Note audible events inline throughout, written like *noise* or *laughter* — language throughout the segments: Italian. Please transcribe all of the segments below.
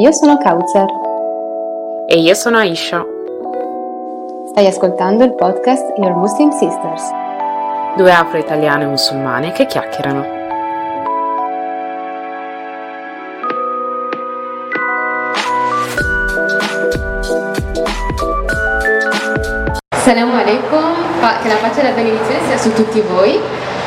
Io sono Kautsar. E io sono Aisha. Stai ascoltando il podcast Your Muslim Sisters. Due afro-italiane musulmane che chiacchierano. Assalamu alaikum, che la pace e la benedizione sia su tutti voi.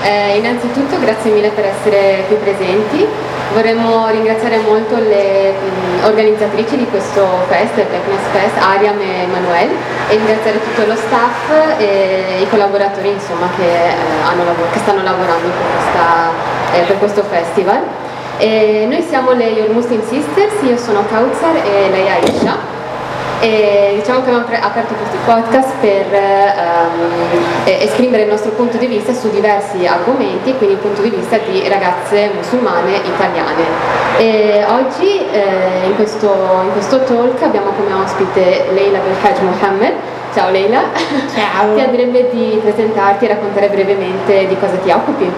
Eh, innanzitutto grazie mille per essere qui presenti. Vorremmo ringraziare molto le mh, organizzatrici di questo fest, il Blackness Fest, Ariam e Manuel, e ringraziare tutto lo staff e i collaboratori insomma, che, eh, lavor- che, stanno lavorando per, questa, eh, per questo festival. E noi siamo le Your Muslim Sisters, io sono Kautsar e lei Aisha. E diciamo che abbiamo aperto questo podcast per um, esprimere il nostro punto di vista su diversi argomenti, quindi il punto di vista di ragazze musulmane italiane. E oggi eh, in, questo, in, questo, talk abbiamo come ospite Leila Belhaj Mohammed. Ciao Leila, Ciao. *laughs* ti andrebbe di presentarti e raccontare brevemente di cosa ti occupi?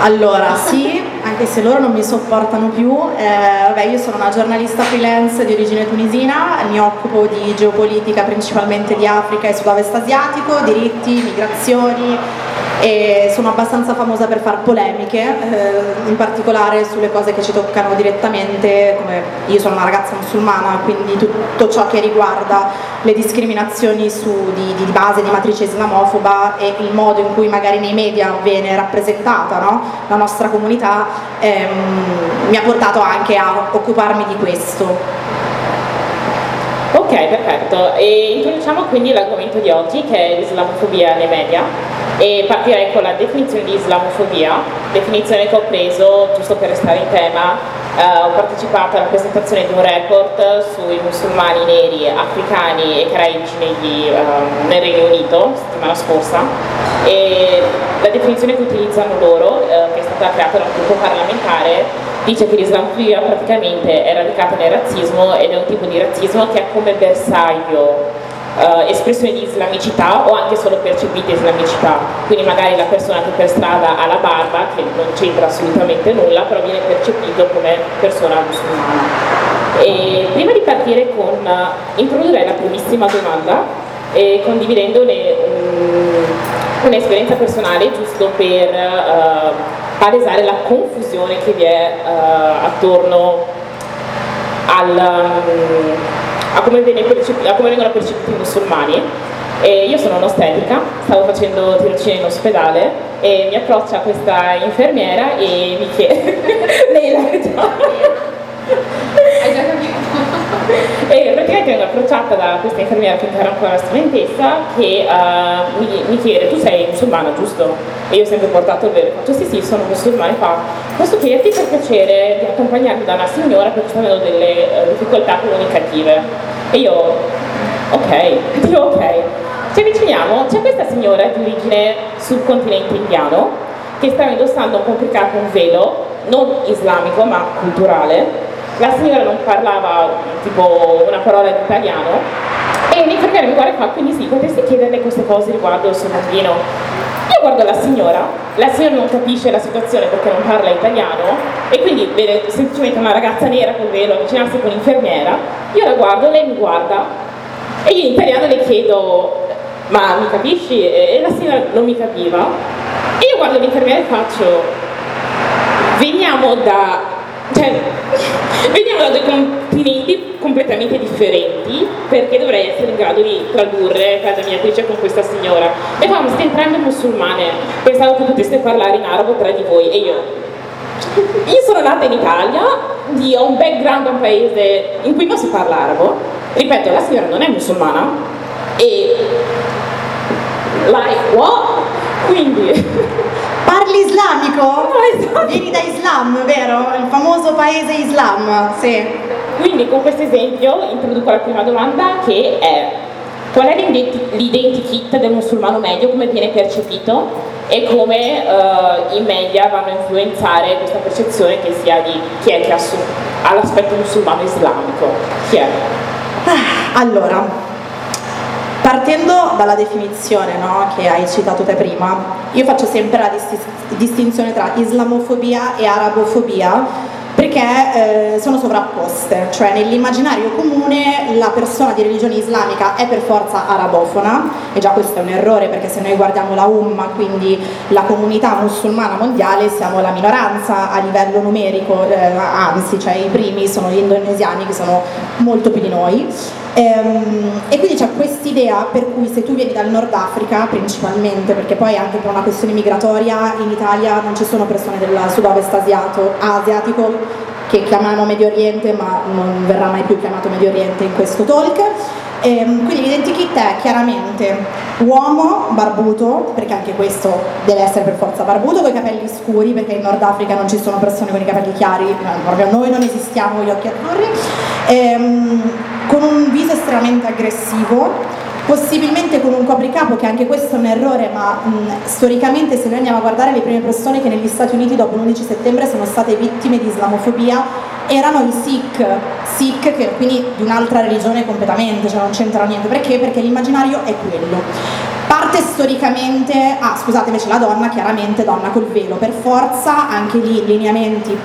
Allora, sì, anche se loro non mi sopportano più, eh, vabbè, io sono una giornalista freelance di origine tunisina, mi occupo di geopolitica principalmente di Africa e sud-ovest asiatico, diritti, migrazioni, e sono abbastanza famosa per fare polemiche, eh, in particolare sulle cose che ci toccano direttamente, come io sono una ragazza musulmana, quindi tutto ciò che riguarda le discriminazioni su, di, di, base, di matrice islamofoba e il modo in cui magari nei media viene rappresentata no? la nostra comunità, ehm, mi ha portato anche a occuparmi di questo. Ok, perfetto. E introduciamo quindi l'argomento di oggi che è l'islamofobia nei media e partirei con la definizione di islamofobia, definizione che ho preso giusto per restare in tema. Uh, ho partecipato alla presentazione di un report sui musulmani neri, africani e caraici negli, uh, nel Regno Unito settimana scorsa e la definizione che utilizzano loro, uh, che è stata creata da un gruppo parlamentare, dice che l'islamofobia praticamente è radicata nel razzismo ed è un tipo di razzismo che ha come bersaglio Uh, espressione di islamicità o anche solo percepite islamicità, quindi magari la persona che per strada ha la barba, che non c'entra assolutamente nulla, però viene percepito come persona musulmana. E prima di partire con, uh, introdurrei la primissima domanda, eh, condividendone um, un'esperienza personale giusto per uh, palesare la confusione che vi è attorno al... Um, a come, percepito, a come vengono percepiti i musulmani. E io sono un'ostetrica, stavo facendo tirocinio in ospedale e mi approccia questa infermiera e mi chiede, *laughs* lei l'ha già Hai già capito? E praticamente vengo approcciata da questa infermiera che era ancora studentessa che uh, mi, mi, chiede tu sei musulmana giusto? E io ho sempre portato il vero, faccio sì sì sono musulmana e fa posso chiederti per piacere di accompagnarmi da una signora perché sta avendo delle uh, difficoltà comunicative? E io ok, *laughs* dico ok. Ci avviciniamo, c'è questa signora di origine sul continente indiano che stava indossando un complicato un velo non islamico ma culturale la signora non parlava tipo una parola di italiano. E l'infermiera mi guarda fa quindi sì, potresti chiederle queste cose riguardo il suo bambino? Io guardo la signora la signora non capisce la situazione perché non parla italiano. E quindi vede semplicemente una ragazza nera col velo avvicinarsi con l'infermiera. Io la guardo, lei mi guarda. E io in italiano le chiedo ma mi capisci? e la signora non mi capiva. E io guardo l'infermiera e faccio veniamo da cioè, veniamo da due continenti completamente differenti perché dovrei essere in grado di tradurre casa mia attrice con questa signora. E fa, siete entrambe musulmane, pensavo che poteste parlare in arabo tra di voi e io. Io sono nata in Italia, ho un background un paese in cui non si parla arabo, ripeto, la signora non è musulmana e like what? Quindi Parli islamico? No, esatto. Vieni da Islam, vero? Il famoso paese Islam, sì. Quindi con questo esempio introduco la prima domanda che è qual è l'identikit del musulmano medio, come viene percepito e come uh, i media vanno a influenzare questa percezione che sia di chi è che ha l'aspetto musulmano islamico. Chi è? Ah, allora, Partendo dalla definizione no, che hai citato te prima, io faccio sempre la distinzione tra islamofobia e arabofobia perché eh, sono sovrapposte, cioè nell'immaginario comune la persona di religione islamica è per forza arabofona e già questo è un errore perché se noi guardiamo la Umma, quindi la comunità musulmana mondiale, siamo la minoranza a livello numerico, eh, anzi cioè i primi sono gli indonesiani che sono molto più di noi e quindi c'è quest'idea per cui se tu vieni dal Nord Africa principalmente, perché poi anche per una questione migratoria in Italia non ci sono persone del sud-ovest asiatico che chiamano Medio Oriente ma non verrà mai più chiamato Medio Oriente in questo talk. Ehm, quindi l'identikit è chiaramente uomo barbuto, perché anche questo deve essere per forza barbuto, con i capelli scuri, perché in Nord Africa non ci sono persone con i capelli chiari, proprio noi non esistiamo gli occhi azzurri, ehm, con un viso estremamente aggressivo, possibilmente con un copricapo che anche questo è un errore ma mh, storicamente se noi andiamo a guardare le prime persone che negli Stati Uniti dopo l'11 settembre sono state vittime di islamofobia erano i Sikh, Sikh che quindi di un'altra religione completamente, cioè non c'entra niente, perché? Perché l'immaginario è quello. Parte storicamente, ah scusate invece la donna, chiaramente donna col velo, per forza anche lì lineamenti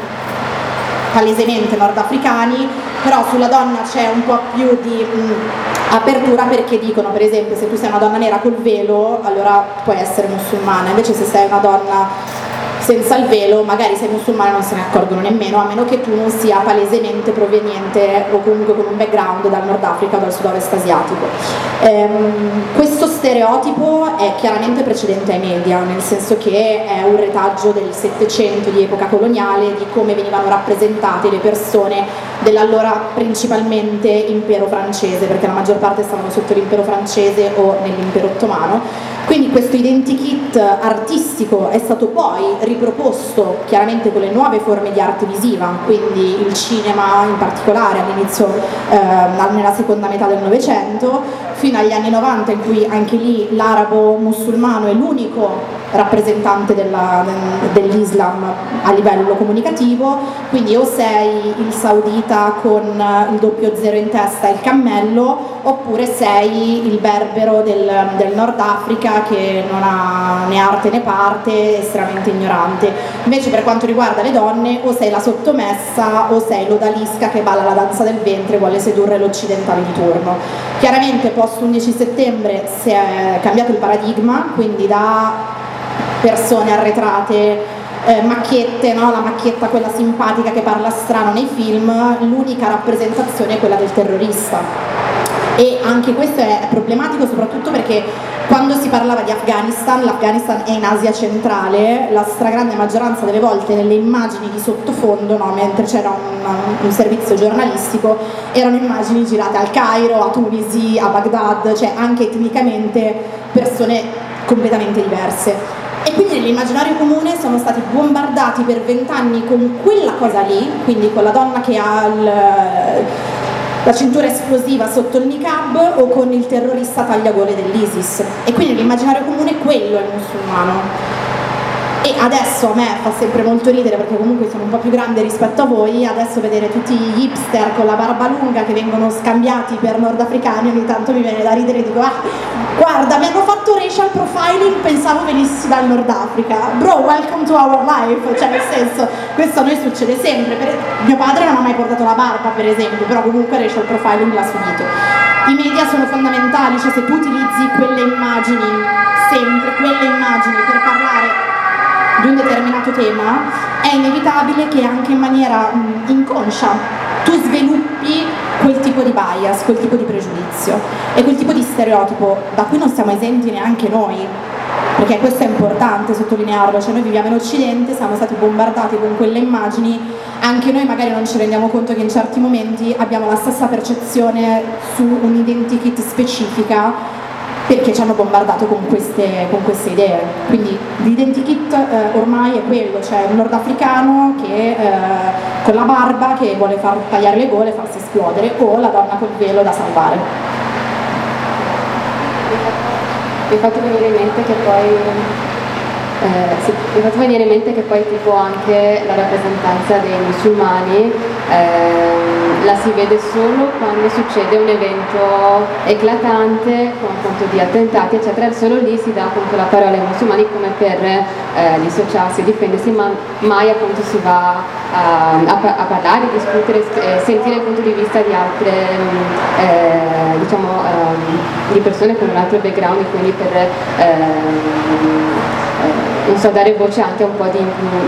palesemente nordafricani, però sulla donna c'è un po' più di mh, apertura perché dicono per esempio se tu sei una donna nera col velo allora puoi essere musulmana, invece se sei una donna senza il velo magari sei musulmana non se ne accorgono nemmeno, a meno che tu non sia palesemente proveniente o comunque con un background dal Nord Africa o dal sud-ovest asiatico. Ehm, questo stereotipo è chiaramente precedente ai media, nel senso che è un retaggio del Settecento di epoca coloniale di come venivano rappresentate le persone dell'allora principalmente impero francese, perché la maggior parte stavano sotto l'impero francese o nell'impero ottomano quindi questo identikit artistico è stato poi riproposto chiaramente con le nuove forme di arte visiva, quindi il cinema in particolare all'inizio, eh, nella seconda metà del Novecento, fino agli anni 90 in cui anche lì l'arabo musulmano è l'unico rappresentante della, dell'Islam a livello comunicativo, quindi o sei il saudita con il doppio zero in testa e il cammello, oppure sei il berbero del, del Nord Africa che non ha né arte né parte, estremamente ignorante. Invece per quanto riguarda le donne, o sei la sottomessa o sei l'odalisca che balla la danza del ventre e vuole sedurre l'occidentale di turno. Chiaramente post 11 settembre si è cambiato il paradigma, quindi da persone arretrate, eh, macchiette, no? la macchietta quella simpatica che parla strano nei film, l'unica rappresentazione è quella del terrorista. E anche questo è problematico soprattutto perché quando si parlava di Afghanistan, l'Afghanistan è in Asia centrale, la stragrande maggioranza delle volte nelle immagini di sottofondo, no, mentre c'era un, un, servizio giornalistico, erano immagini girate al Cairo, a Tunisi, a Baghdad, cioè anche etnicamente persone completamente diverse. E quindi nell'immaginario comune sono stati bombardati per vent'anni con quella cosa lì, quindi con la donna che ha il, la cintura esplosiva sotto il niqab o con il terrorista tagliagole dell'ISIS. E quindi nell'immaginario comune quello è il musulmano. E adesso a me fa sempre molto ridere perché comunque sono un po' più grande rispetto a voi, adesso vedere tutti gli hipster con la barba lunga che vengono scambiati per nordafricani ogni tanto mi viene da ridere e dico ah guarda mi hanno fatto racial profiling, pensavo venissi dal Nord Africa. Bro, welcome to our life, cioè nel senso questo a noi succede sempre. Per... Mio padre non ha mai portato la barba per esempio, però comunque racial profiling l'ha subito. I media sono fondamentali, cioè se tu utilizzi quelle immagini, sempre quelle immagini per parlare di un determinato tema, è inevitabile che anche in maniera mh, inconscia tu sviluppi quel tipo di bias, quel tipo di pregiudizio e quel tipo di stereotipo da cui non siamo esenti neanche noi, perché questo è importante sottolinearlo, cioè noi viviamo in Occidente, siamo stati bombardati con quelle immagini, anche noi magari non ci rendiamo conto che in certi momenti abbiamo la stessa percezione su un identikit specifica perché ci hanno bombardato con queste, con queste idee. Quindi l'identikit eh, ormai è quello, cioè un nordafricano che eh, con la barba che vuole far tagliare le gole e farsi esplodere, o la donna col velo da salvare. Mi ha fatto venire in mente che poi eh, sì, mi fatto venire in mente che poi tipo anche la rappresentanza dei musulmani eh, la si vede solo quando succede un evento eclatante con appunto di attentati eccetera, solo lì si dà appunto la parola ai musulmani come per eh, dissociarsi, difendersi, ma mai appunto si va a, a, a parlare, discutere, eh, sentire il punto di vista di altre eh, diciamo ehm, di persone con un altro background quindi per ehm, so, dare voce anche a un po' di,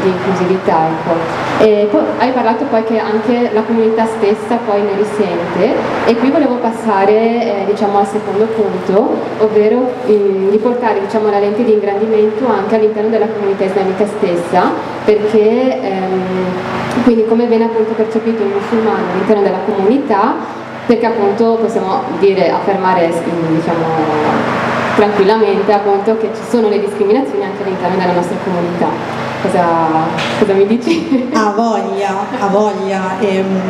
di inclusività. Ecco. E poi hai parlato poi che anche la comunità stessa poi ne risente e qui volevo passare eh, diciamo, al secondo punto, ovvero eh, di portare diciamo, la lente di ingrandimento anche all'interno della comunità islamica stessa, perché ehm, quindi come viene appunto percepito il musulmano all'interno della comunità, perché appunto possiamo dire, affermare diciamo, tranquillamente appunto che ci sono le discriminazioni anche all'interno della nostra comunità. Cosa, cosa mi dici? Ha voglia, ha voglia. Ehm,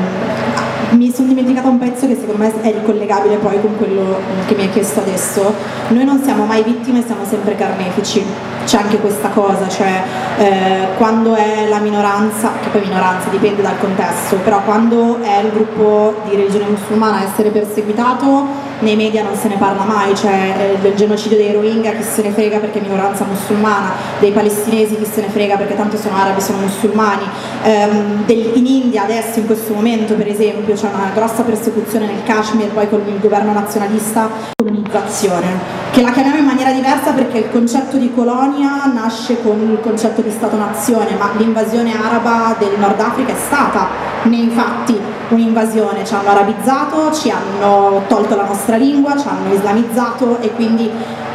mi sono dimenticata un pezzo che secondo me è ricollegabile poi con quello che mi hai chiesto adesso. Noi non siamo mai vittime, siamo sempre carnefici. C'è anche questa cosa, cioè eh, quando è la minoranza, che poi minoranza dipende dal contesto, però quando è il gruppo di religione musulmana a essere perseguitato nei media non se ne parla mai, cioè eh, del genocidio dei Rohingya chi se ne frega perché è minoranza musulmana, dei palestinesi chi se ne frega perché tanto sono arabi, sono musulmani, ehm, del, in India adesso in questo momento per esempio c'è una grossa persecuzione nel Kashmir poi con il governo nazionalista, colonizzazione, che la chiamiamo in maniera diversa perché il concetto di colonia nasce con il concetto di Stato-nazione, ma l'invasione araba del Nord Africa è stata nei fatti un'invasione, ci hanno arabizzato, ci hanno tolto la nostra lingua, ci hanno islamizzato e quindi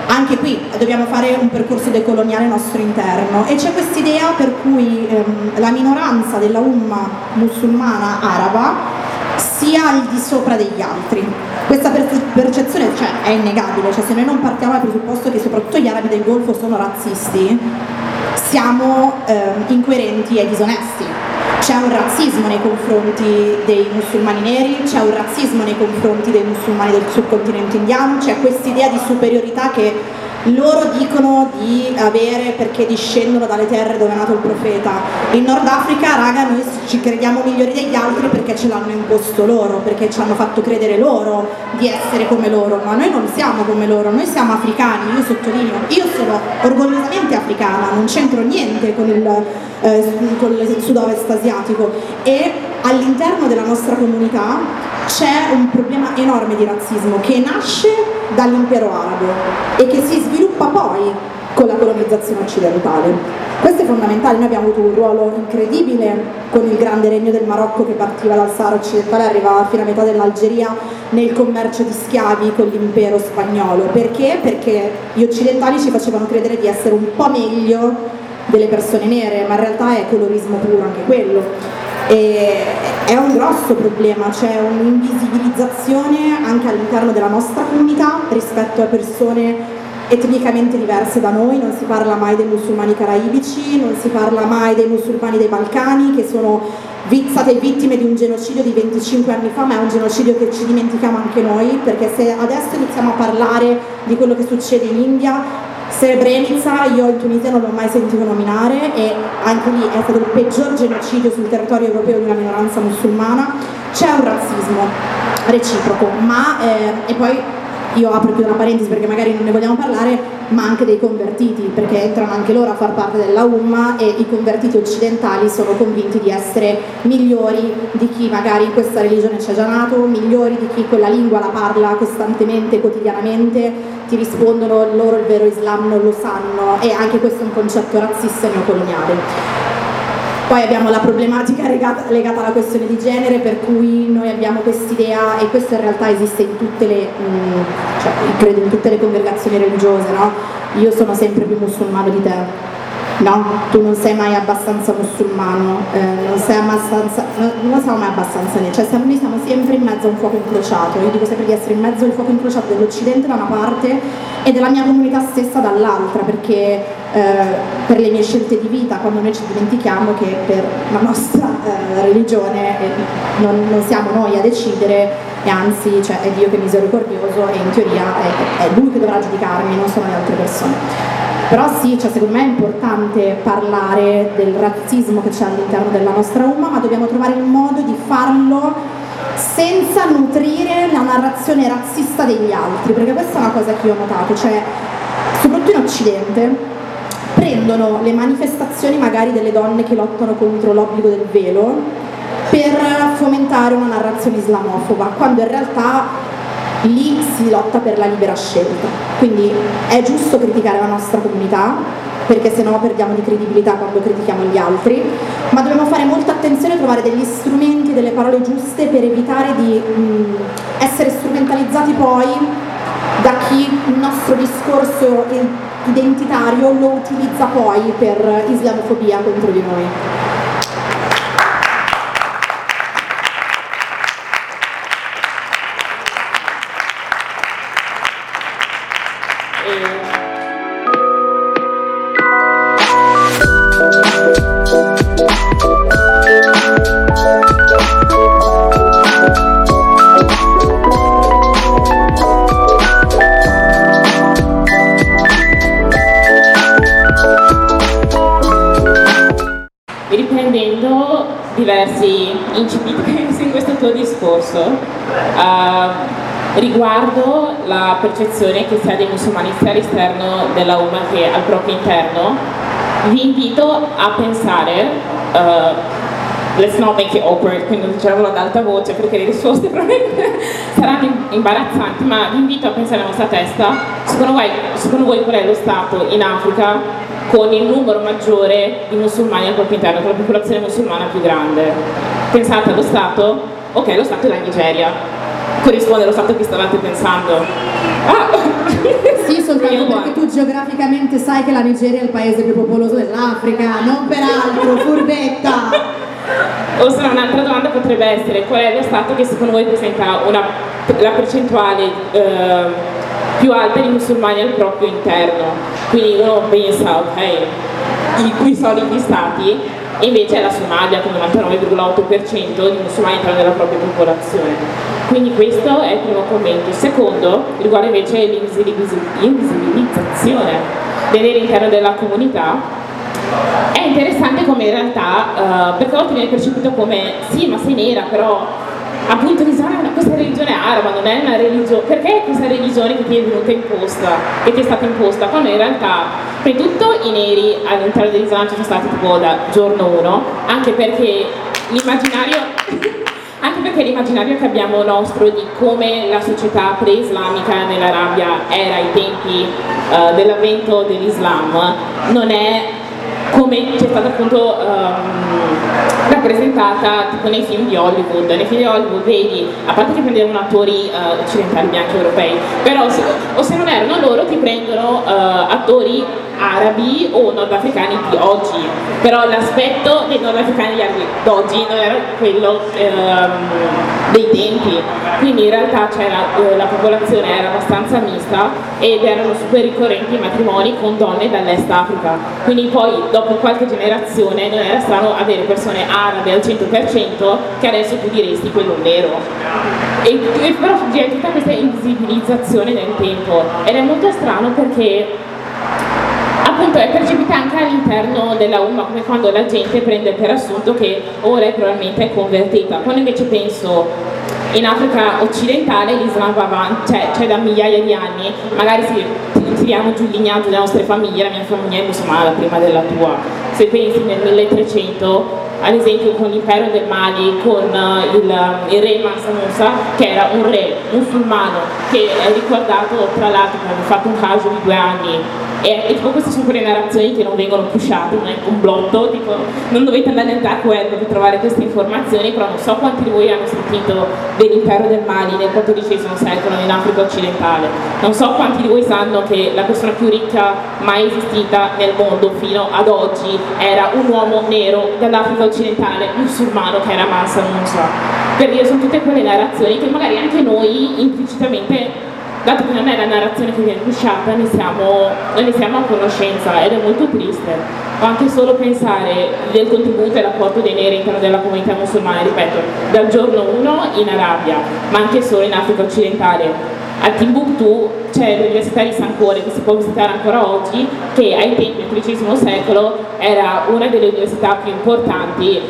anche qui dobbiamo fare un percorso decoloniale nostro interno. E c'è questa idea per cui ehm, la minoranza della umma musulmana araba sia al di sopra degli altri. Questa percezione cioè, è innegabile, cioè, se noi non partiamo dal presupposto che soprattutto gli arabi del Golfo sono razzisti, siamo ehm, incoerenti e disonesti c'è un razzismo nei confronti dei musulmani neri, c'è un razzismo nei confronti dei musulmani del subcontinente indiano, c'è questa idea di superiorità che loro dicono di avere perché discendono dalle terre dove è nato il profeta. In Nord Africa, raga, noi ci crediamo migliori degli altri perché ce l'hanno imposto loro, perché ci hanno fatto credere loro di essere come loro, ma noi non siamo come loro, noi siamo africani, io sottolineo, io sono orgogliosamente africana, non c'entro niente con il, eh, con il sud-ovest asiatico. E all'interno della nostra comunità c'è un problema enorme di razzismo che nasce dall'impero arabo e che si sviluppa poi con la colonizzazione occidentale. Questo è fondamentale, noi abbiamo avuto un ruolo incredibile con il grande regno del Marocco che partiva dal Sahara occidentale e arrivava fino a metà dell'Algeria nel commercio di schiavi con l'impero spagnolo. Perché? Perché gli occidentali ci facevano credere di essere un po' meglio delle persone nere, ma in realtà è colorismo puro anche quello. E è un grosso problema, c'è un'invisibilizzazione anche all'interno della nostra comunità rispetto a persone etnicamente diverse da noi, non si parla mai dei musulmani caraibici, non si parla mai dei musulmani dei Balcani che sono state vittime di un genocidio di 25 anni fa, ma è un genocidio che ci dimentichiamo anche noi, perché se adesso iniziamo a parlare di quello che succede in India, Srebrenica io in Tunisia non l'ho mai sentito nominare e anche lì è stato il peggior genocidio sul territorio europeo di una minoranza musulmana. C'è un razzismo reciproco, ma eh, e poi io apro più una parentesi perché magari non ne vogliamo parlare, ma anche dei convertiti, perché entrano anche loro a far parte della Umma e i convertiti occidentali sono convinti di essere migliori di chi magari questa religione ha già nato, migliori di chi quella lingua la parla costantemente, quotidianamente, ti rispondono loro il vero Islam non lo sanno e anche questo è un concetto razzista e neocoloniale. Poi abbiamo la problematica legata, legata, alla questione di genere per cui noi abbiamo quest'idea e questo in realtà esiste in tutte le, mh, mm, cioè, credo in tutte le congregazioni religiose, no? Io sono sempre più musulmano di te, no, tu non sei mai abbastanza musulmano, eh, non sei abbastanza, no, non siamo mai abbastanza, cioè siamo, noi siamo sempre in mezzo a un fuoco incrociato, io dico sempre di essere in mezzo al fuoco incrociato dell'Occidente da una parte e della mia comunità stessa dall'altra, perché eh, per le mie scelte di vita, quando noi ci dimentichiamo che per la nostra eh, religione eh, non, non, siamo noi a decidere e anzi cioè, è Dio che è misericordioso e in teoria è, è Lui che dovrà giudicarmi, non sono le altre persone. Però sì, cioè, secondo me è importante parlare del razzismo che c'è all'interno della nostra umma, ma dobbiamo trovare il modo di farlo senza nutrire la narrazione razzista degli altri, perché questa è una cosa che io ho notato, cioè soprattutto in Occidente prendono le manifestazioni magari delle donne che lottano contro l'obbligo del velo per fomentare una narrazione islamofoba, quando in realtà lì si lotta per la libera scelta. Quindi è giusto criticare la nostra comunità, perché se no perdiamo di credibilità quando critichiamo gli altri, ma dobbiamo fare molta attenzione a trovare degli strumenti, delle parole giuste per evitare di mh, essere strumentalizzati poi da chi il nostro discorso identitario lo utilizza poi per islamofobia contro di noi. Riguardo la percezione che si ha dei musulmani sia all'esterno della UMA che al proprio interno, vi invito a pensare uh, let's not make it awkward, quindi dicevolo ad alta voce perché le risposte probabilmente *laughs* saranno imbarazzanti, ma vi invito a pensare alla vostra testa, secondo voi, secondo voi qual è lo Stato in Africa con il numero maggiore di musulmani al proprio interno, con la popolazione musulmana più grande. Pensate allo Stato? Ok, lo Stato è la Nigeria. Corrisponde allo Stato che stavate pensando. Ah! Sì, *laughs* soltanto perché tu geograficamente sai che la Nigeria è il paese più popoloso dell'Africa, non per altro, furbetta! *laughs* O se no un'altra domanda potrebbe essere qual è lo Stato che secondo voi presenta una, la percentuale eh, più alta di musulmani al proprio interno? Quindi uno pensa, ok, i cui soliti stati, invece la Somalia con il 99,8% di musulmani all'interno della propria popolazione. Quindi questo è il primo commento. Il secondo riguarda invece l'invisibilizzazione dell'intero della comunità è interessante come in realtà, uh, perché a volte viene percepito come sì ma sei nera però appunto l'Islam è questa religione araba, non è una religione, perché è questa religione che ti è venuta imposta, che ti è stata imposta, quando in realtà, di tutto i neri all'interno dell'Islam ci sono stati tipo da giorno uno, anche perché l'immaginario *laughs* anche perché l'immaginario che abbiamo nostro di come la società pre-islamica nell'Arabia era ai tempi uh, dell'avvento dell'Islam non è come c'è stata appunto um, rappresentata tipo nei film di Hollywood. Nei film di Hollywood vedi, a parte che prendevano attori uh, occidentali bianchi europei, però se, o se non erano loro ti prendono uh, attori arabi o nordafricani di oggi, però l'aspetto dei nordafricani di oggi non era quello ehm, dei tempi, quindi in realtà eh, la popolazione era abbastanza mista ed erano super ricorrenti i matrimoni con donne dall'est Africa, quindi poi dopo qualche generazione non era strano avere persone arabe al 100% che adesso tu diresti quello nero. E, e però c'è tutta questa invisibilizzazione nel tempo ed è molto strano perché appunto è percepita anche all'interno della UMA come quando la gente prende per assunto che ora è probabilmente convertita quando invece penso in Africa occidentale l'Islam va avanti, cioè, cioè da migliaia di anni, magari si, tiriamo giù il lignaggio delle nostre famiglie, la mia famiglia è musulmana prima della tua. Se pensi nel 1300 ad esempio con l'impero del Mali, con uh, il, il, re Mansa Musa, che era un re musulmano, che è ricordato tra l'altro aveva fatto un caso di due anni e, e tipo queste sono quelle narrazioni che non vengono pushate, non è un complotto, tipo non dovete andare nel dark web per trovare queste informazioni, però non so quanti di voi hanno sentito dell'impero del Mali nel XIV secolo in Africa occidentale, non so quanti di voi sanno che la persona più ricca mai esistita nel mondo fino ad oggi era un uomo nero dall'Africa occidentale, musulmano che era Mansa Musa. Per dire, sono tutte quelle narrazioni che magari anche noi implicitamente dato che non è la narrazione che viene pushata, ne siamo, ne siamo a conoscenza ed è molto triste. O anche solo pensare del contributo e l'apporto dei neri all'interno della comunità musulmana, ripeto, dal giorno 1 in Arabia, ma anche solo in Africa occidentale. a Timbuktu c'è l'Università di San Cuore che si può visitare ancora oggi, che ai tempi del XIII secolo era una delle università più importanti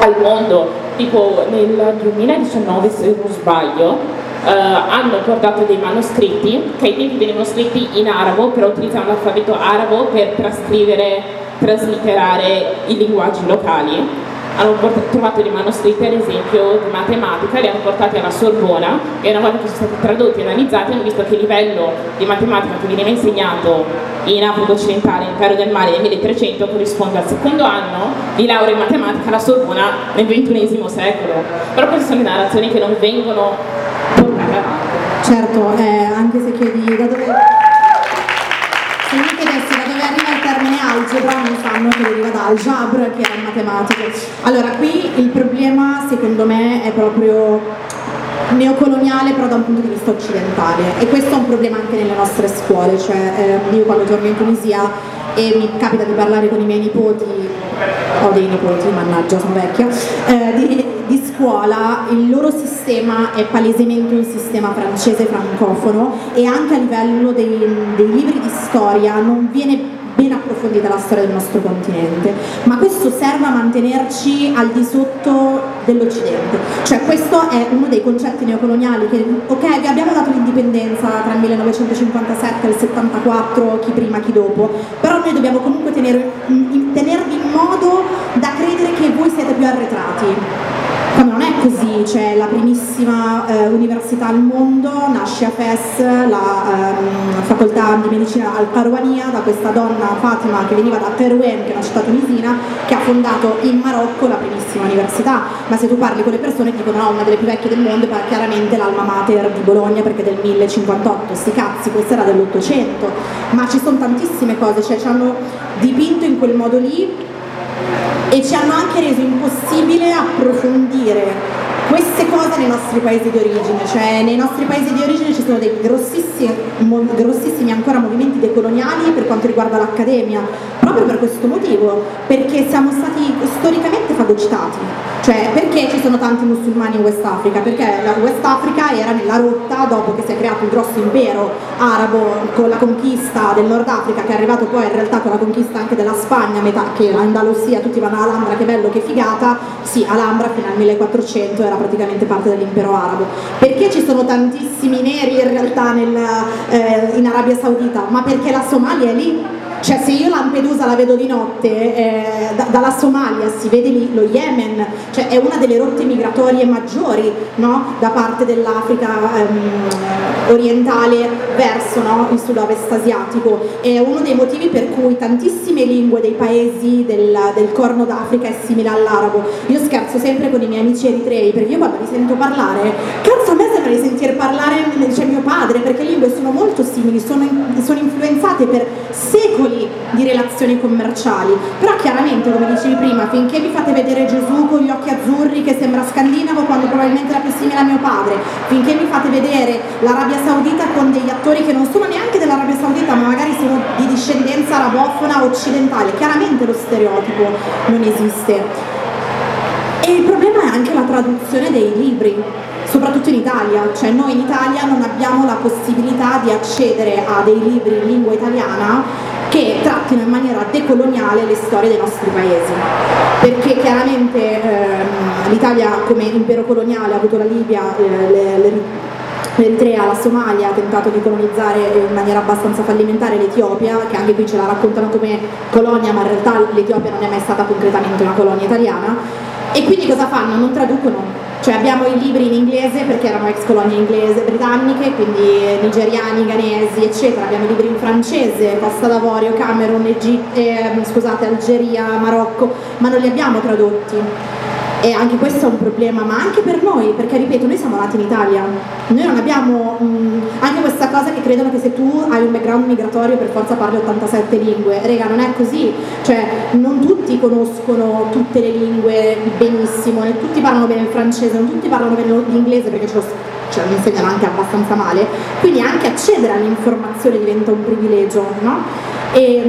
al mondo, tipo nel 2019 se non sbaglio, eh, hanno portato dei manoscritti che ai tempi venivano scritti in arabo, però utilizzavano l'alfabeto arabo per trascrivere, traslitterare i linguaggi locali hanno trovato dei manoscritti ad esempio di matematica, li hanno portati alla Sorbona e una volta che sono stati tradotti e analizzati hanno visto che il livello di matematica che veniva insegnato in Africa occidentale, in Impero del Mare nel 1300 corrisponde al secondo anno di laurea in matematica alla Sorbona nel XXI secolo. Però queste sono narrazioni che non vengono. Certo, eh, anche se chiedi da dove... Arriva il termine algebra non sanno che deriva da algebra che era in matematica. Allora qui il problema secondo me è proprio neocoloniale però da un punto di vista occidentale. E questo è un problema anche nelle nostre scuole, cioè eh, io quando torno in Tunisia e mi capita di parlare con i miei nipoti, ho dei nipoti, mannaggia sono vecchia, eh, di, scuola il loro sistema è palesemente un sistema francese francofono e anche a livello dei, dei libri di storia non viene ben approfondita la storia del nostro continente, ma questo serve a mantenerci al di sotto dell'Occidente. Cioè questo è uno dei concetti neocoloniali che, ok, vi abbiamo dato l'indipendenza tra il 1957 e il 74, chi prima, chi dopo, però noi dobbiamo comunque tenere, tenervi in modo da credere che voi siete più arretrati quando non è così, c'è la primissima eh, università al mondo, nasce a Fes, la ehm, facoltà di medicina al Caruania, da questa donna Fatima che veniva da Terouenne, che è una città tunisina, che ha fondato in Marocco la primissima università, ma se tu parli con le persone dicono no, una delle più vecchie del mondo, ma chiaramente l'alma mater di Bologna perché è del 1058, sti cazzi, questa era dell'Ottocento, ma ci sono tantissime cose, cioè ci hanno dipinto in quel modo lì e ci hanno anche reso impossibile approfondire queste cose nei nostri paesi di origine, cioè nei nostri paesi di origine ci sono dei grossissimi, grossissimi ancora movimenti decoloniali per quanto riguarda l'accademia, proprio per questo motivo, perché siamo stati storicamente fagocitati. Cioè, perché ci sono tanti musulmani in West Africa? Perché la West Africa era nella rotta dopo che si è creato il grosso impero arabo con la conquista del Nord Africa, che è arrivato poi in realtà con la conquista anche della Spagna, metà, che l'Andalusia, tutti vanno all'Alhambra, che bello, che figata, sì, Alhambra fino al 1400 era praticamente parte dell'impero arabo. Perché ci sono tantissimi neri in realtà nel, eh, in Arabia Saudita? Ma perché la Somalia è lì cioè se io Lampedusa la vedo di notte, eh, da, dalla Somalia si vede lì lo Yemen, cioè è una delle rotte migratorie maggiori no? da parte dell'Africa ehm, orientale verso no? il sud-ovest asiatico. È uno dei motivi per cui tantissime lingue dei paesi del, del Corno d'Africa è simile all'arabo. Io scherzo sempre con i miei amici eritrei, perché io quando li sento parlare, cazzo a me sembra di sentire parlare cioè, mio padre, perché le lingue sono molto simili, sono, sono influenzate per secoli secoli di relazioni commerciali, però chiaramente come dicevi prima, finché vi fate vedere Gesù con gli occhi azzurri che sembra scandinavo quando probabilmente era più simile a mio padre, finché vi fate vedere l'Arabia Saudita con degli attori che non sono neanche dell'Arabia Saudita ma magari sono di discendenza arabofona occidentale, chiaramente lo stereotipo non esiste. E il problema è anche la traduzione dei libri, soprattutto in Italia, cioè noi in Italia non abbiamo la possibilità di accedere a dei libri in lingua italiana che trattino in maniera decoloniale le storie dei nostri paesi, perché chiaramente ehm, l'Italia come impero coloniale ha avuto la Libia, eh, le, le, l'Eritrea, la Somalia ha tentato di colonizzare in maniera abbastanza fallimentare l'Etiopia, che anche qui ce la raccontano come colonia, ma in realtà l'Etiopia non è mai stata concretamente una colonia italiana. E quindi cosa fanno? Non traducono cioè abbiamo i libri in inglese perché erano ex colonie inglese, britanniche, quindi nigeriani, ghanesi, eccetera. Abbiamo i libri in francese, Costa d'Avorio, Camerun, Egitto, eh, scusate, Algeria, Marocco, ma non li abbiamo tradotti e anche questo è un problema, ma anche per noi, perché ripeto, noi siamo nati in Italia, noi non abbiamo mh, mm, anche questa cosa che credono che se tu hai un background migratorio per forza parli 87 lingue, rega non è così, cioè non tutti conoscono tutte le lingue benissimo, non tutti parlano bene il francese, non tutti parlano bene l'inglese perché ce lo, ce lo insegnano anche abbastanza male, quindi anche accedere all'informazione diventa un privilegio, no? E,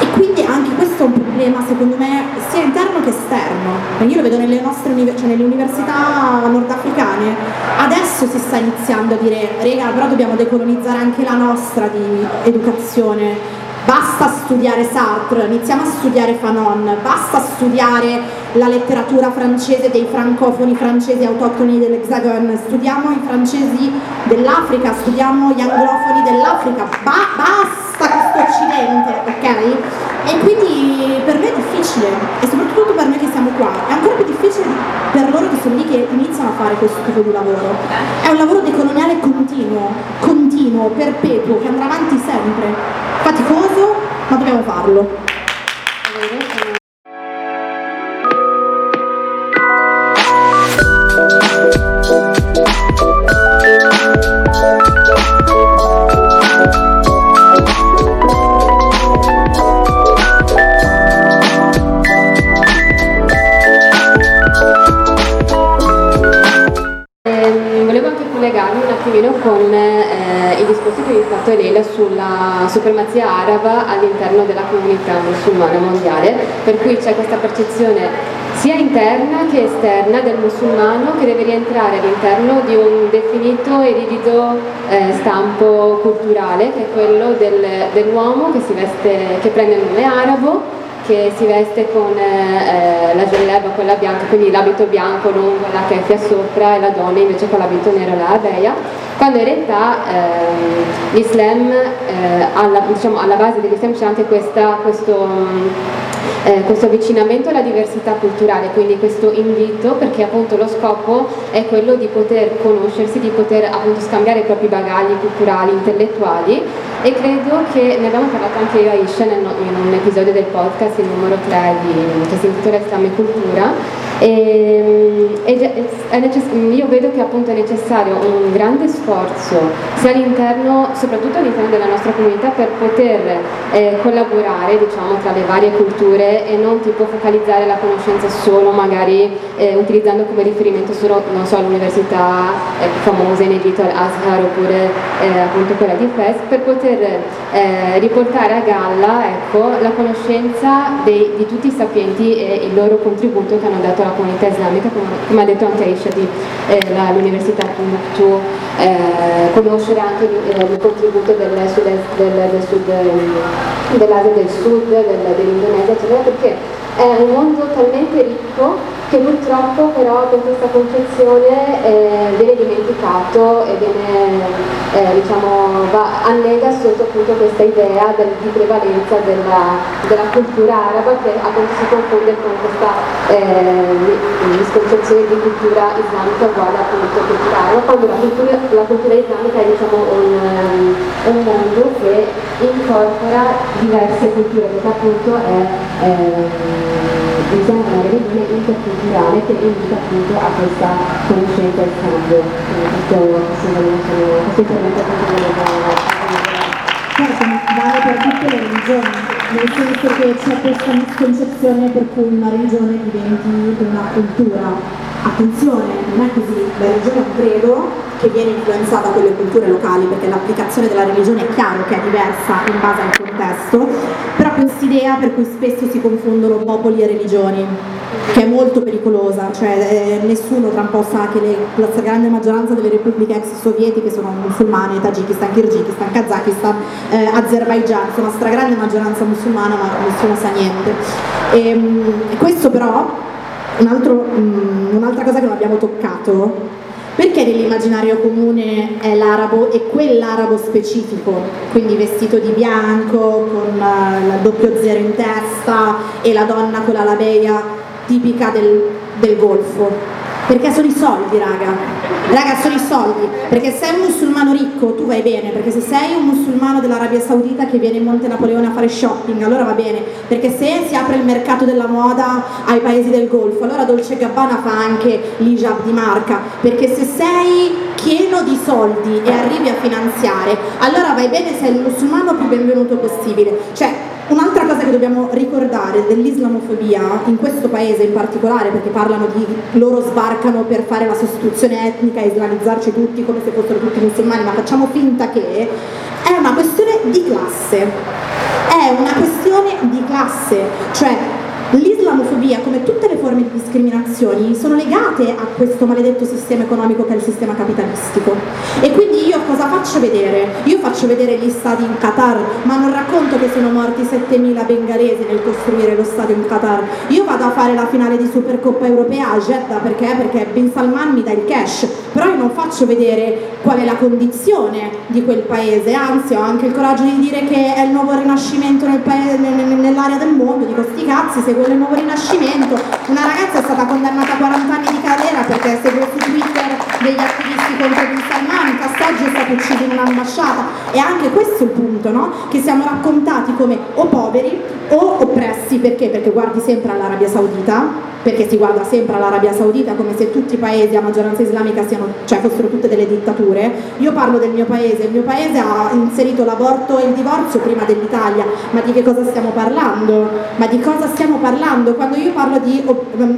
e quindi anche questo è un problema secondo me sia interno che esterno, io lo vedo nelle nostre cioè nelle università nordafricane, adesso si sta iniziando a dire, rega, però dobbiamo decolonizzare anche la nostra di educazione, basta studiare Sartre, iniziamo a studiare Fanon, basta studiare la letteratura francese dei francofoni francesi autoctoni dell'Hexagon, studiamo i francesi dell'Africa, studiamo gli anglofoni dell'Africa, ba- basta questo occidente, ok? E quindi per me è difficile, e soprattutto per noi che siamo qua, è ancora più difficile per loro che sono lì che iniziano a fare questo tipo di lavoro. È un lavoro decoloniale continuo, continuo, perpetuo, che andrà avanti sempre faticoso, ma dobbiamo farlo. Con eh, i discorsi che ha fatto Elena sulla supremazia araba all'interno della comunità musulmana mondiale, per cui c'è questa percezione sia interna che esterna del musulmano che deve rientrare all'interno di un definito e rigido eh, stampo culturale che è quello del, dell'uomo che, veste, che prende il nome arabo che si veste con eh, la gielleba, quella bianca, quindi l'abito bianco, con la keffia sopra e la donna invece con l'abito nero, la abeia, quando in realtà eh, l'Islam, eh, alla, diciamo, alla, base dell'Islam c'è anche questa, questo eh, questo avvicinamento alla diversità culturale, quindi questo invito perché appunto lo scopo è quello di poter conoscersi, di poter appunto scambiare i propri bagagli culturali, intellettuali. E credo che ne abbiamo parlato anche io a Isha in un episodio del podcast, il numero 3 di, che si intitola Islam e Cultura e, necess- io vedo che appunto è necessario un grande sforzo sia all'interno, soprattutto all'interno della nostra comunità per poter eh, collaborare diciamo, tra le varie culture e non tipo focalizzare la conoscenza solo magari eh, utilizzando come riferimento solo so, l'università eh, famosa in Egitto, al-Azhar oppure eh, appunto quella di Fes per poter eh, riportare a galla ecco, la conoscenza dei, di tutti i sapienti e il loro contributo che hanno dato alla comunità islamica, come, come ha detto anche Aisha di eh, l'Università Timbuktu, eh, conoscere anche il, il contributo del sud, del, del sud, dell'Asia del Sud, del, dell'Indonesia, eccetera, perché è un mondo talmente ricco che purtroppo però con questa concezione eh, viene dimenticato e viene, eh, diciamo, va, annega sotto appunto questa idea del, di prevalenza della, della, cultura araba che appunto si confonde con questa eh, misconcezione di cultura islamica uguale appunto cultura araba, quando la cultura, la cultura islamica è diciamo, un, un, mondo che incorpora diverse culture, perché appunto è eh, diciamo una religione interculturale che invita appunto a questa conoscenza e scambio. Questo, intervento Certo, vale per tutte le religioni, nel senso che c'è questa misconcezione per cui una religione diventi una cultura. Attenzione, non è così, la religione credo che viene influenzata dalle culture locali perché l'applicazione della religione è chiaro che è diversa in base al contesto, però quest'idea per cui spesso si confondono popoli e religioni, che è molto pericolosa, cioè eh, nessuno tra un po' sa che le, la stragrande maggioranza delle repubbliche ex sovietiche sono musulmane, Tagikistan, Kirghizistan, Kazakistan, eh, Azerbaijan, sono una stragrande maggioranza musulmana ma nessuno sa niente. E, ehm, questo però, um, un'altra cosa che non abbiamo toccato perché nell'immaginario comune è l'arabo e quell'arabo specifico, quindi vestito di bianco, con il doppio zero in testa e la donna con la labeia tipica del, del Golfo? Perché sono i soldi, raga. Raga, sono i soldi. Perché se sei un musulmano ricco tu vai bene, perché se sei un musulmano dell'Arabia Saudita che viene in Monte Napoleone a fare shopping, allora va bene. Perché se si apre il mercato della moda ai paesi del Golfo, allora Dolce Gabbana fa anche l'hijab di marca. Perché se sei pieno di soldi e arrivi a finanziare, allora vai bene, sei il musulmano più benvenuto possibile. Cioè, Un'altra cosa che dobbiamo ricordare dell'islamofobia in questo paese in particolare, perché parlano di loro sbarcano per fare la sostituzione etnica e islamizzarci tutti come se fossero tutti musulmani, ma facciamo finta che è una questione di classe. È una questione di classe, cioè l'islamofobia, come tutte le forme di discriminazioni sono legate a questo maledetto sistema economico che è il sistema capitalistico. E quindi cosa faccio vedere? Io faccio vedere gli stati in Qatar, ma non racconto che sono morti 7.000 bengalesi nel costruire lo stadio in Qatar. Io vado a fare la finale di Supercoppa Europea a Jeddah perché? Perché Ben Salman mi dà il cash, però io non faccio vedere qual è la condizione di quel paese, anzi ho anche il coraggio di dire che è il nuovo rinascimento nel paese, nell'area del mondo, dico sti cazzi, se è il nuovo rinascimento, una ragazza è stata condannata a 40 anni di carriera perché segue su Twitter degli attivisti contro Bin Salman, Stato ucciso in un'ambasciata e anche questo è il punto, no? che siamo raccontati come o poveri o oppressi, perché? Perché guardi sempre all'Arabia Saudita, perché si guarda sempre all'Arabia Saudita come se tutti i paesi a maggioranza islamica siano, cioè fossero tutte delle dittature. Io parlo del mio paese, il mio paese ha inserito l'aborto e il divorzio prima dell'Italia, ma di che cosa stiamo parlando? Ma di cosa stiamo parlando? Quando io parlo di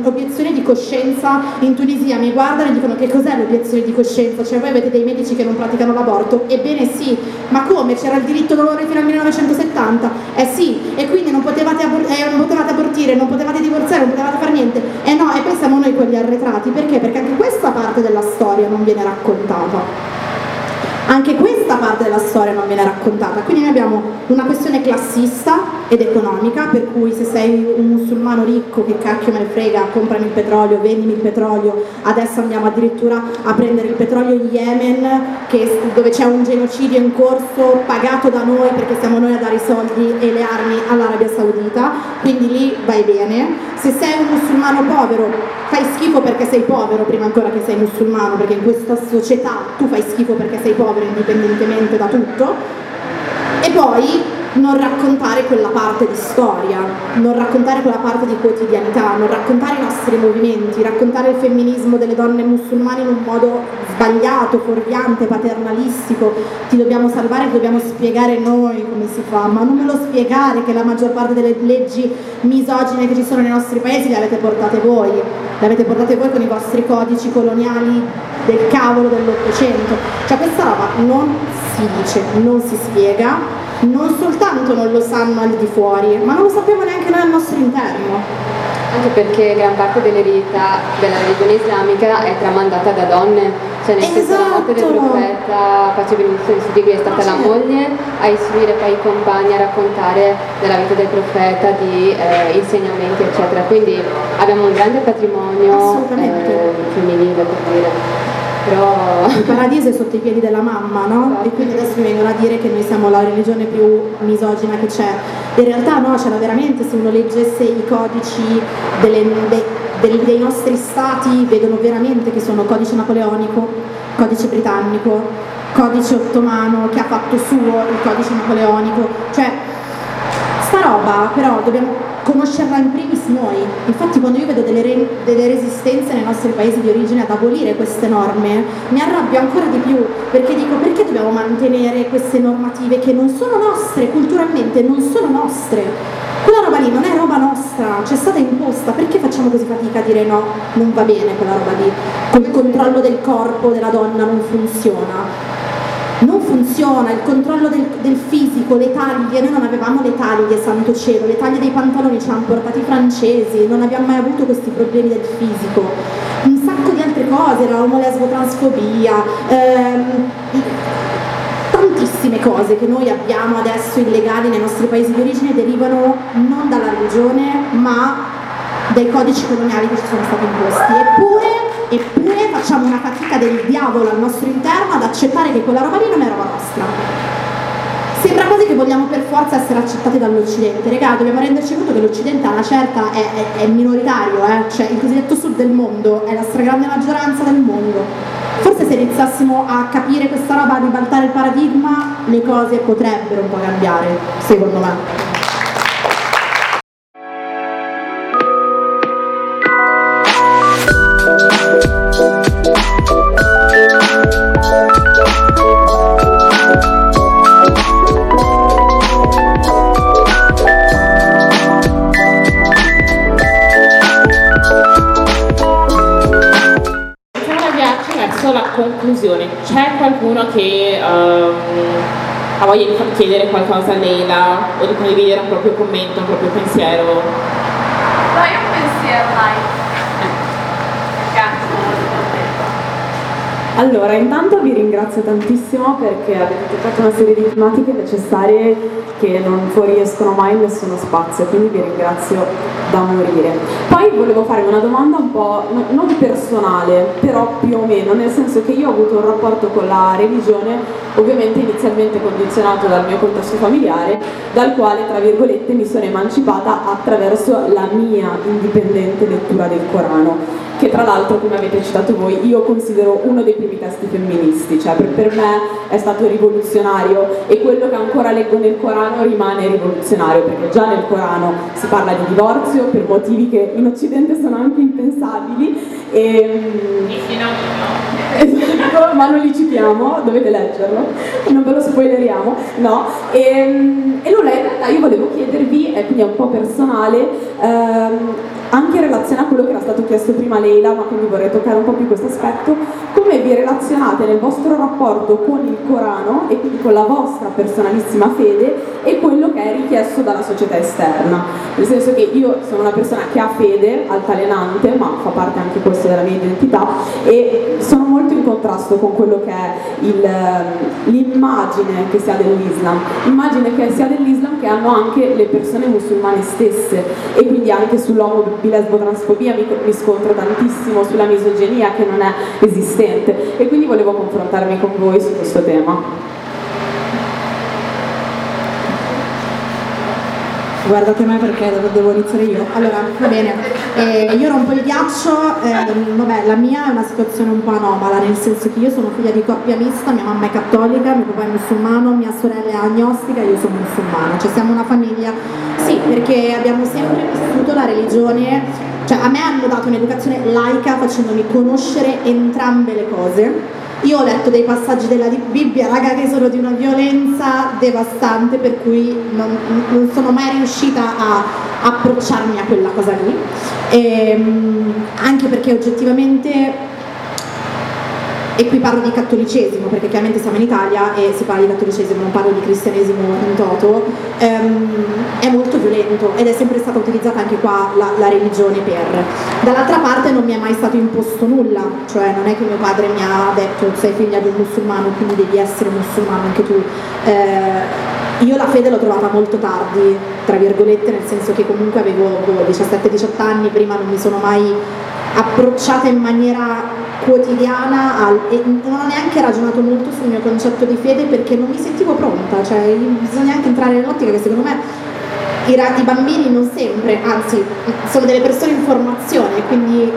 obiezione di coscienza in Tunisia mi guardano e dicono che cos'è l'obiezione di coscienza? Cioè voi avete dei medici che non praticano l'aborto? Ebbene sì, ma come? C'era il diritto d'onore fino al 1970? Eh sì, e quindi non potevate, abor- eh, non potevate abortire, non potevate divorziare, non potevate fare niente e no, e poi siamo noi quelli arretrati, perché? Perché anche questa parte della storia non viene raccontata. Anche questa parte della storia non viene raccontata, quindi noi abbiamo una questione classista ed economica, per cui se sei un musulmano ricco, che cacchio me ne frega, comprami il petrolio, vendimi il petrolio, adesso andiamo addirittura a prendere il petrolio in Yemen, che, dove c'è un genocidio in corso pagato da noi perché siamo noi a dare i soldi e le armi all'Arabia Saudita, quindi lì vai bene. Se sei un musulmano povero, fai schifo perché sei povero prima ancora che sei musulmano, perché in questa società tu fai schifo perché sei povero indipendentemente da tutto. E poi non raccontare quella parte di storia, non raccontare quella parte di quotidianità, non raccontare i nostri movimenti, raccontare il femminismo delle donne musulmane in un modo sbagliato, fuorviante, paternalistico, ti dobbiamo salvare, ti dobbiamo spiegare noi come si fa, ma non me lo spiegare che la maggior parte delle leggi misogine che ci sono nei nostri paesi le avete portate voi, le avete portate voi con i vostri codici coloniali del cavolo dell'Ottocento, cioè questa roba non si dice, non si spiega non soltanto non lo sanno al di fuori, ma non lo sappiamo neanche noi al nostro interno. Anche perché gran parte dell'eredità della religione islamica è tramandata da donne, cioè nel esatto. senso la morte del esatto. profeta pace su di lui è stata la moglie a istruire poi i compagni a raccontare della vita del profeta, di eh, insegnamenti eccetera, quindi abbiamo un grande patrimonio eh, femminile per dire però il paradiso è sotto i piedi della mamma, no? E quindi adesso mi vengono a dire che noi siamo la religione più misogina che c'è. In realtà no, c'era veramente, se uno leggesse i codici delle, de, de, dei nostri stati, vedono veramente che sono codice napoleonico, codice britannico, codice ottomano che ha fatto suo il codice napoleonico, cioè sta roba però dobbiamo conoscerla in primis noi. Infatti quando io vedo delle, re, delle, resistenze nei nostri paesi di origine ad abolire queste norme, mi arrabbio ancora di più, perché dico perché dobbiamo mantenere queste normative che non sono nostre, culturalmente non sono nostre. Quella roba lì non è roba nostra, c'è stata imposta, perché facciamo così fatica a dire no, non va bene quella roba lì? Col controllo del corpo della donna non funziona non funziona, il controllo del, del, fisico, le taglie, noi non avevamo le taglie, santo cielo, le taglie dei pantaloni ci hanno portati i francesi, non abbiamo mai avuto questi problemi del fisico, un sacco di altre cose, la omolesbotransfobia, ehm, tantissime cose che noi abbiamo adesso illegali nei nostri paesi di origine derivano non dalla religione ma dai codici coloniali che ci sono stati imposti, eppure eppure facciamo una fatica del diavolo al nostro interno ad accettare che quella roba lì non è roba nostra. Sembra quasi che vogliamo per forza essere accettati dall'Occidente. Regà, dobbiamo renderci conto che l'Occidente a una certa è, è, è minoritario, eh? cioè il cosiddetto sud del mondo è la stragrande maggioranza del mondo. Forse se iniziassimo a capire questa roba, a ribaltare il paradigma, le cose potrebbero un po' cambiare, secondo me. qualcuno che um, ha voglia di far chiedere qualcosa a Leila o di condividere un proprio commento, un proprio pensiero. No, un pensiero, dai. Allora, intanto vi ringrazio tantissimo perché avete toccato una serie di tematiche necessarie che non fuoriescono mai in nessuno spazio, quindi vi ringrazio da morire. Volevo fare una domanda un po' non personale, però più o meno, nel senso che io ho avuto un rapporto con la religione ovviamente inizialmente condizionato dal mio contesto familiare, dal quale tra virgolette mi sono emancipata attraverso la mia indipendente lettura del Corano che tra l'altro come avete citato voi io considero uno dei primi testi femministi, cioè per, per, me è stato rivoluzionario e quello che ancora leggo nel Corano rimane rivoluzionario perché già nel Corano si parla di divorzio per motivi che in Occidente sono anche impensabili. E, *laughs* esatto, ma non li citiamo, dovete leggerlo, *laughs* non ve lo spoileriamo, no? E, e allora in realtà io volevo chiedervi, e quindi è un po' personale, ehm, anche in relazione a quello che era stato chiesto prima Leila, ma quindi vorrei toccare un po' più questo aspetto, come vi relazionate nel vostro rapporto con il Corano e quindi con la vostra personalissima fede e quello che è richiesto dalla società esterna. Nel senso che io sono una persona che ha fede altalenante, ma fa parte anche questo della mia identità e sono molto in contrasto con quello che è il, l'immagine che si ha dell'Islam, immagine che si ha dell'Islam che hanno anche le persone musulmane stesse. E quindi anche sull'uomo bilesbo-transfobia mi, mi scontro tantissimo sulla misoginia che non è esistente. E quindi volevo confrontarmi con voi su questo tema. Guardate me perché devo iniziare io. Allora, va bene, eh, io rompo il ghiaccio, eh, vabbè, la mia è una situazione un po' anomala, nel senso che io sono figlia di coppia mista, mia mamma è cattolica, mio papà è musulmano, mia sorella è agnostica, io sono musulmana, cioè siamo una famiglia, sì, perché abbiamo sempre vissuto la religione, cioè a me hanno dato un'educazione laica facendomi conoscere entrambe le cose io ho letto dei passaggi della Bibbia, raga, che sono di una violenza devastante, per cui non, non sono mai riuscita a approcciarmi a quella cosa lì, e, ehm, anche perché oggettivamente e qui parlo di cattolicesimo perché chiaramente siamo in Italia e si parla di cattolicesimo, non parlo di cristianesimo in toto, ehm, è molto violento ed è sempre stata utilizzata anche qua la, la, religione per. Dall'altra parte non mi è mai stato imposto nulla, cioè non è che mio padre mi ha detto sei figlia di un musulmano quindi devi essere musulmano anche tu. Eh, io la fede l'ho trovata molto tardi, tra virgolette, nel senso che comunque avevo 17-18 anni, prima non mi sono mai approcciata in maniera quotidiana al, e non ho neanche ragionato molto sul mio concetto di fede perché non mi sentivo pronta, cioè bisogna anche entrare nell'ottica che secondo me i, i bambini non sempre, anzi sono delle persone in formazione, quindi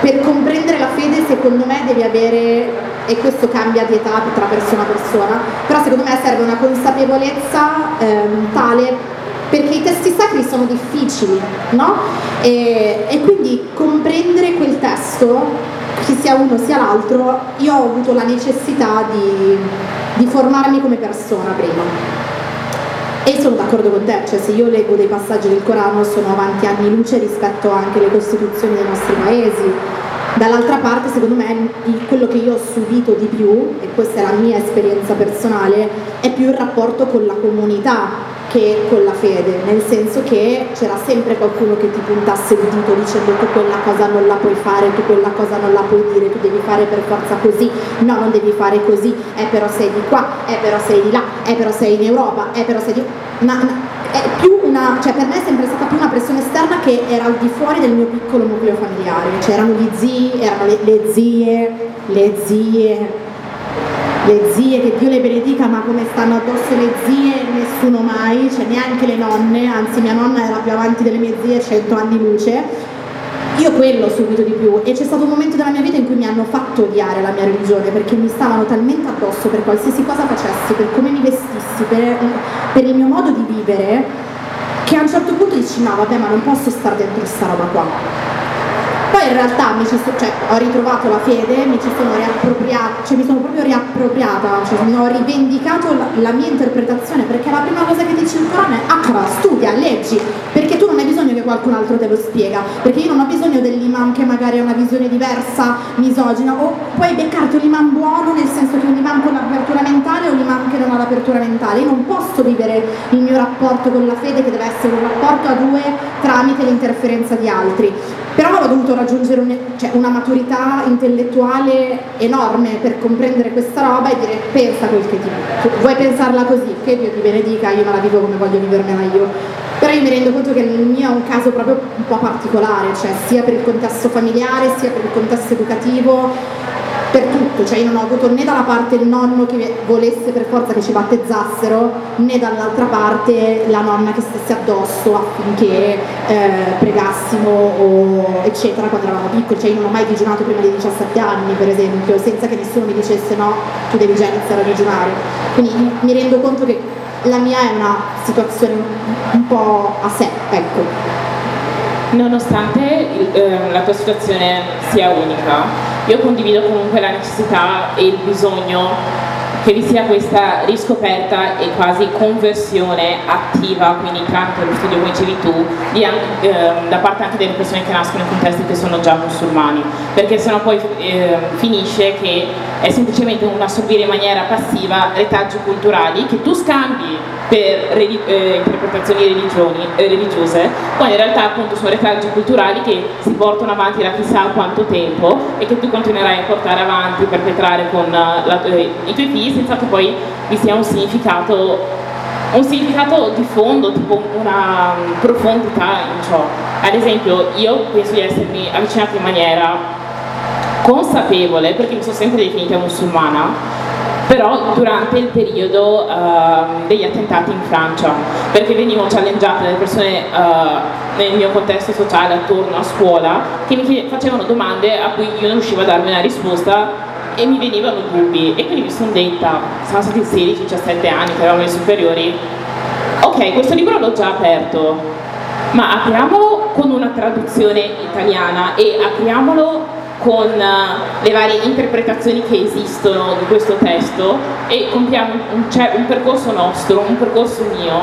per comprendere la fede secondo me devi avere, e questo cambia di età tra persona a persona, però secondo me serve una consapevolezza ehm, tale perché i testi sacri sono difficili, no? E, e quindi comprendere quel testo chi sia uno sia l'altro, io ho avuto la necessità di, di formarmi come persona prima. E sono d'accordo con te, cioè se io leggo dei passaggi del Corano sono avanti anni luce rispetto anche alle costituzioni dei nostri paesi. Dall'altra parte, secondo me, quello che io ho subito di più, e questa è la mia esperienza personale, è più il rapporto con la comunità che con la fede, nel senso che c'era sempre qualcuno che ti puntasse il dito dicendo tu quella cosa non la puoi fare, tu quella cosa non la puoi dire, tu devi fare per forza così, no non devi fare così, eh però sei di qua, eh però sei di là, eh però sei in Europa, eh però sei di... Una, una, è più una, cioè per me è sempre stata più una pressione esterna che era al di fuori del mio piccolo nucleo familiare, cioè erano gli zii, erano le, le zie, le zie, le zie, che Dio le benedica, ma come stanno addosso le zie nessuno mai, cioè neanche le nonne, anzi mia nonna era più avanti delle mie zie, cento anni luce. Io quello ho subito di più e c'è stato un momento della mia vita in cui mi hanno fatto odiare la mia religione perché mi stavano talmente addosso per qualsiasi cosa facessi, per come mi vestissi, per, per il mio modo di vivere, che a un certo punto dici no vabbè ma non posso stare dentro questa roba qua poi in realtà mi ci so, cioè, ho ritrovato la fede, mi sono cioè mi sono proprio riappropriata, cioè mi ho rivendicato la, la, mia interpretazione, perché la prima cosa che dice il Corano è Akra, studia, leggi, perché tu non hai bisogno che qualcun altro te lo spiega, perché io non ho bisogno dell'imam che magari ha una visione diversa, misogina, o puoi beccarti un imam buono nel senso che un imam con l'apertura mentale o un imam che non ha l'apertura mentale. Io non posso vivere il mio rapporto con la fede che deve essere un rapporto a due tramite l'interferenza di altri però avevo dovuto raggiungere un, cioè, una maturità intellettuale enorme per comprendere questa roba e dire pensa quel che ti vuoi pensarla così, che Dio ti benedica, io non la vivo come voglio vivermela io. Però io mi rendo conto che il mio è un caso proprio un po' particolare, cioè sia per il contesto familiare, sia per il contesto educativo, per tutto, cioè io non ho avuto né dalla parte il nonno che volesse per forza che ci battezzassero, né dall'altra parte la nonna che stesse addosso affinché eh, pregassimo o eccetera quando eravamo piccoli, cioè io non ho mai digiunato prima dei 17 anni per esempio, senza che nessuno mi dicesse no, tu devi già iniziare a digiunare. Quindi mi rendo conto che la mia è una situazione un po' a sé, ecco. Nonostante eh, la tua situazione sia unica, io condivido comunque la necessità e il bisogno che vi sia questa riscoperta e quasi conversione attiva, quindi tramite lo studio come dicevi tu, di, eh, da parte anche delle persone che nascono in contesti che sono già musulmani, perché sennò poi eh, finisce che è semplicemente un assorbire in maniera passiva retaggi culturali che tu scambi per eh, interpretazioni eh, religiose, quando in realtà appunto sono retaggi culturali che si portano avanti da chissà quanto tempo e che tu continuerai a portare avanti, perpetrare con eh, la, eh, i tuoi figli senza che poi vi sia un significato un significato di fondo, tipo una profondità in ciò. Ad esempio, io penso di essermi avvicinata in maniera consapevole, perché mi sono sempre definita musulmana, però durante il periodo uh, degli attentati in Francia, perché venivo challengata dalle persone uh, nel mio contesto sociale attorno a scuola che mi facevano domande a cui io non riuscivo a darmi una risposta e mi venivano dubbi. E quindi mi sono detta, sono stati 16-17 anni che eravamo ai superiori, ok questo libro l'ho già aperto, ma apriamolo con una traduzione italiana e apriamolo con uh, le varie interpretazioni che esistono di questo testo e compiamo un, cioè, un percorso nostro, un percorso mio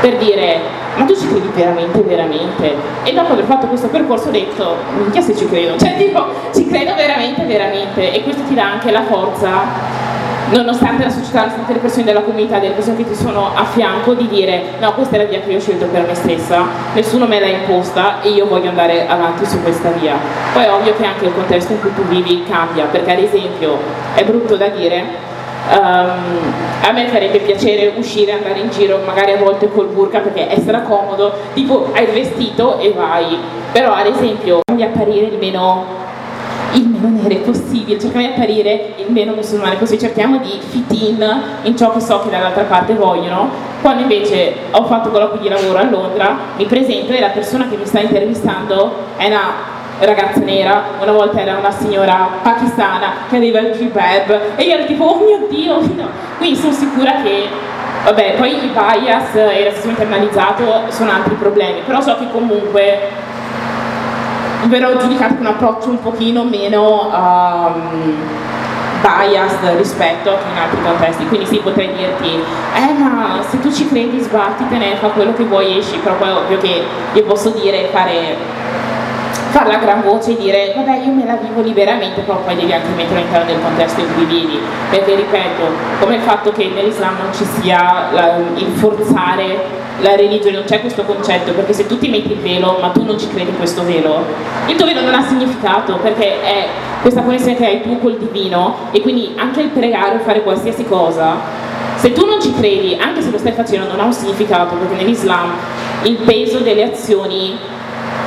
per dire ma tu ci credi veramente, veramente? E dopo aver fatto questo percorso ho detto, minchia se ci credo, *laughs* cioè tipo ci credo veramente, veramente e questo ti dà anche la forza nonostante la società, nonostante le persone della comunità, delle persone che ti sono a fianco, di dire no, questa è la via che io ho scelto per me stessa, nessuno me l'ha imposta e io voglio andare avanti su questa via. Poi è ovvio che anche il contesto in cui tu vivi cambia, perché ad esempio è brutto da dire, Um, a me farebbe piacere uscire, andare in giro, magari a volte col burka perché è comodo, tipo hai il vestito e vai, però ad esempio di apparire il meno, il meno nere possibile, cerchiamo di apparire il meno musulmane possibile, cerchiamo di fit in in ciò che so che dall'altra parte vogliono, quando invece ho fatto colloqui di lavoro a Londra, mi presento e la persona che mi sta intervistando è una ragazza nera, una volta era una signora pakistana che aveva il jibab e io ero tipo oh mio dio, *laughs* no. quindi sono sicura che vabbè poi il bias e il razzismo internalizzato sono altri problemi, però so che comunque verrò giudicato con un approccio un pochino meno um, biased rispetto a in altri contesti, quindi sì potrei dirti eh ma se tu ci credi sbattitene, fa quello che vuoi esci, però poi è ovvio che io posso dire fare farla a gran voce e dire vabbè io me la vivo liberamente, però poi devi anche mettere all'interno del contesto in cui vivi, perché ripeto, come il fatto che nell'Islam non ci sia la, il forzare la religione, non c'è questo concetto, perché se tu ti metti il velo ma tu non ci credi in questo velo, il tuo velo non ha significato, perché è questa connessione che hai tu col divino e quindi anche il pregare o fare qualsiasi cosa se tu non ci credi, anche se lo stai facendo, non ha un significato, perché nell'Islam il peso delle azioni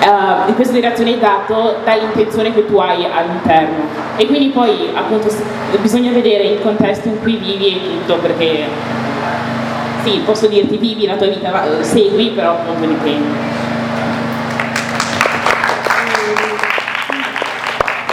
uh, di questa direzione è dato dall'intenzione che tu hai all'interno e quindi poi appunto bisogna vedere il contesto in cui vivi e tutto perché sì, posso dirti vivi la tua vita, segui, però appunto dipende.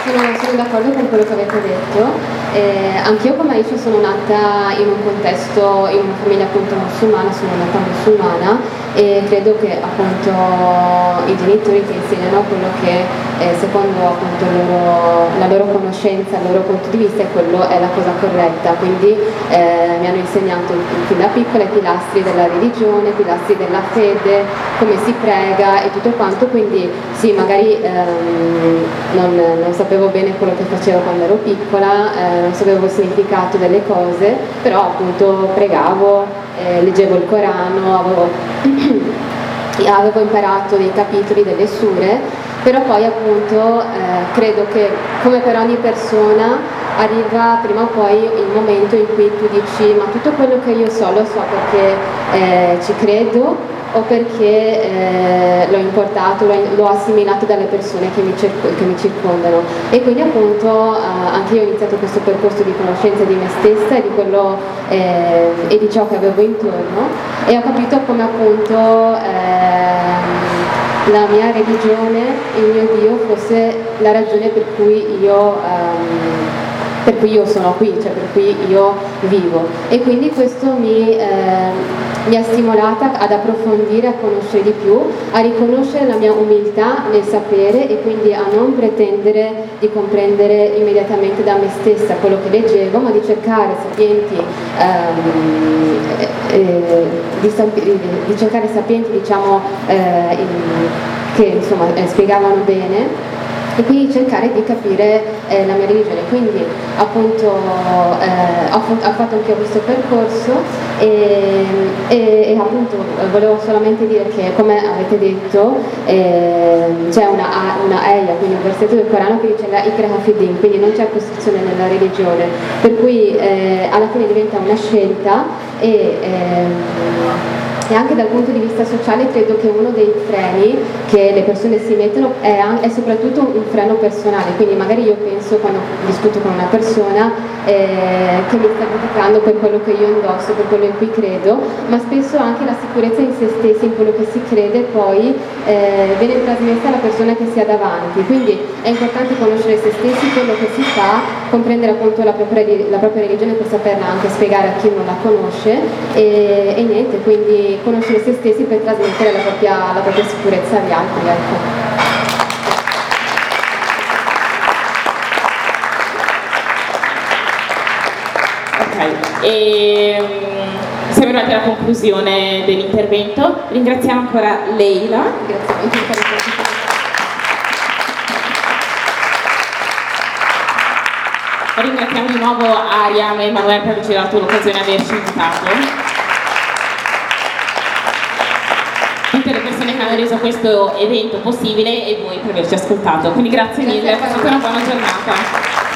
Sono, sono d'accordo con quello che avete detto. Eh, anch'io come Aisha sono nata in un contesto, in una famiglia appunto musulmana, sono nata musulmana e credo che appunto i genitori ti insegnano quello che eh, secondo appunto loro, la loro conoscenza, il loro punto di vista e quello è la cosa corretta, quindi eh, mi hanno insegnato fin da piccola i pilastri della religione, i pilastri della fede, come si prega e tutto quanto, quindi sì magari ehm, non, non, sapevo bene quello che facevo quando ero piccola, eh, non sapevo il significato delle cose, però appunto pregavo, eh, leggevo il Corano, avevo, *clears throat* avevo, imparato dei capitoli delle sure però poi appunto eh, credo che come per ogni persona arriva prima o poi il momento in cui tu dici ma tutto quello che io so lo so perché eh, ci credo o perché eh, l'ho importato, l'ho, assimilato dalle persone che mi, che mi circondano. E quindi appunto eh, anche io ho iniziato questo percorso di conoscenza di me stessa e di, quello, eh, e di ciò che avevo intorno e ho capito come appunto ehm, la mia religione, il mio Dio fosse la ragione per cui io... Ehm, per cui io sono qui, cioè per cui io vivo. E quindi questo mi, eh, mi ha stimolata ad approfondire, a conoscere di più, a riconoscere la mia umiltà nel sapere e quindi a non pretendere di comprendere immediatamente da me stessa quello che leggevo, ma di cercare sapienti, ehm, eh, di, di, cercare sapienti diciamo, eh, che insomma, eh, spiegavano bene e quindi cercare di capire eh, la mia religione. Quindi appunto eh, ho, ho, fatto anche questo percorso e, e, e, appunto volevo solamente dire che come avete detto eh, c'è una, una Eia, quindi un versetto del Corano che dice la Ikra Hafidin, quindi non c'è costruzione nella religione, per cui eh, alla fine diventa una scelta e ehm, e anche dal punto di vista sociale credo che uno dei freni che le persone si mettono è, è soprattutto un freno personale, quindi magari io penso quando discuto con una persona eh, che mi sta criticando per quello che io indosso, per quello in cui credo, ma spesso anche la sicurezza in se stessi, in quello che si crede, poi eh, viene trasmessa alla persona che si ha davanti. Quindi è importante conoscere se stessi, quello che si fa, comprendere appunto la propria, la propria religione per saperla anche spiegare a chi non la conosce e, e niente, quindi conoscere se stessi per trasmettere la propria, la propria sicurezza agli altri. Ecco. E mm, siamo arrivati alla conclusione dell'intervento. Ringraziamo ancora Leila. Ringraziamo di nuovo Ariam e Emanuele per averci dato l'occasione di averci invitato. Tutte le persone che hanno reso questo evento possibile e voi per averci ascoltato. Quindi grazie mille, passate una buona giornata.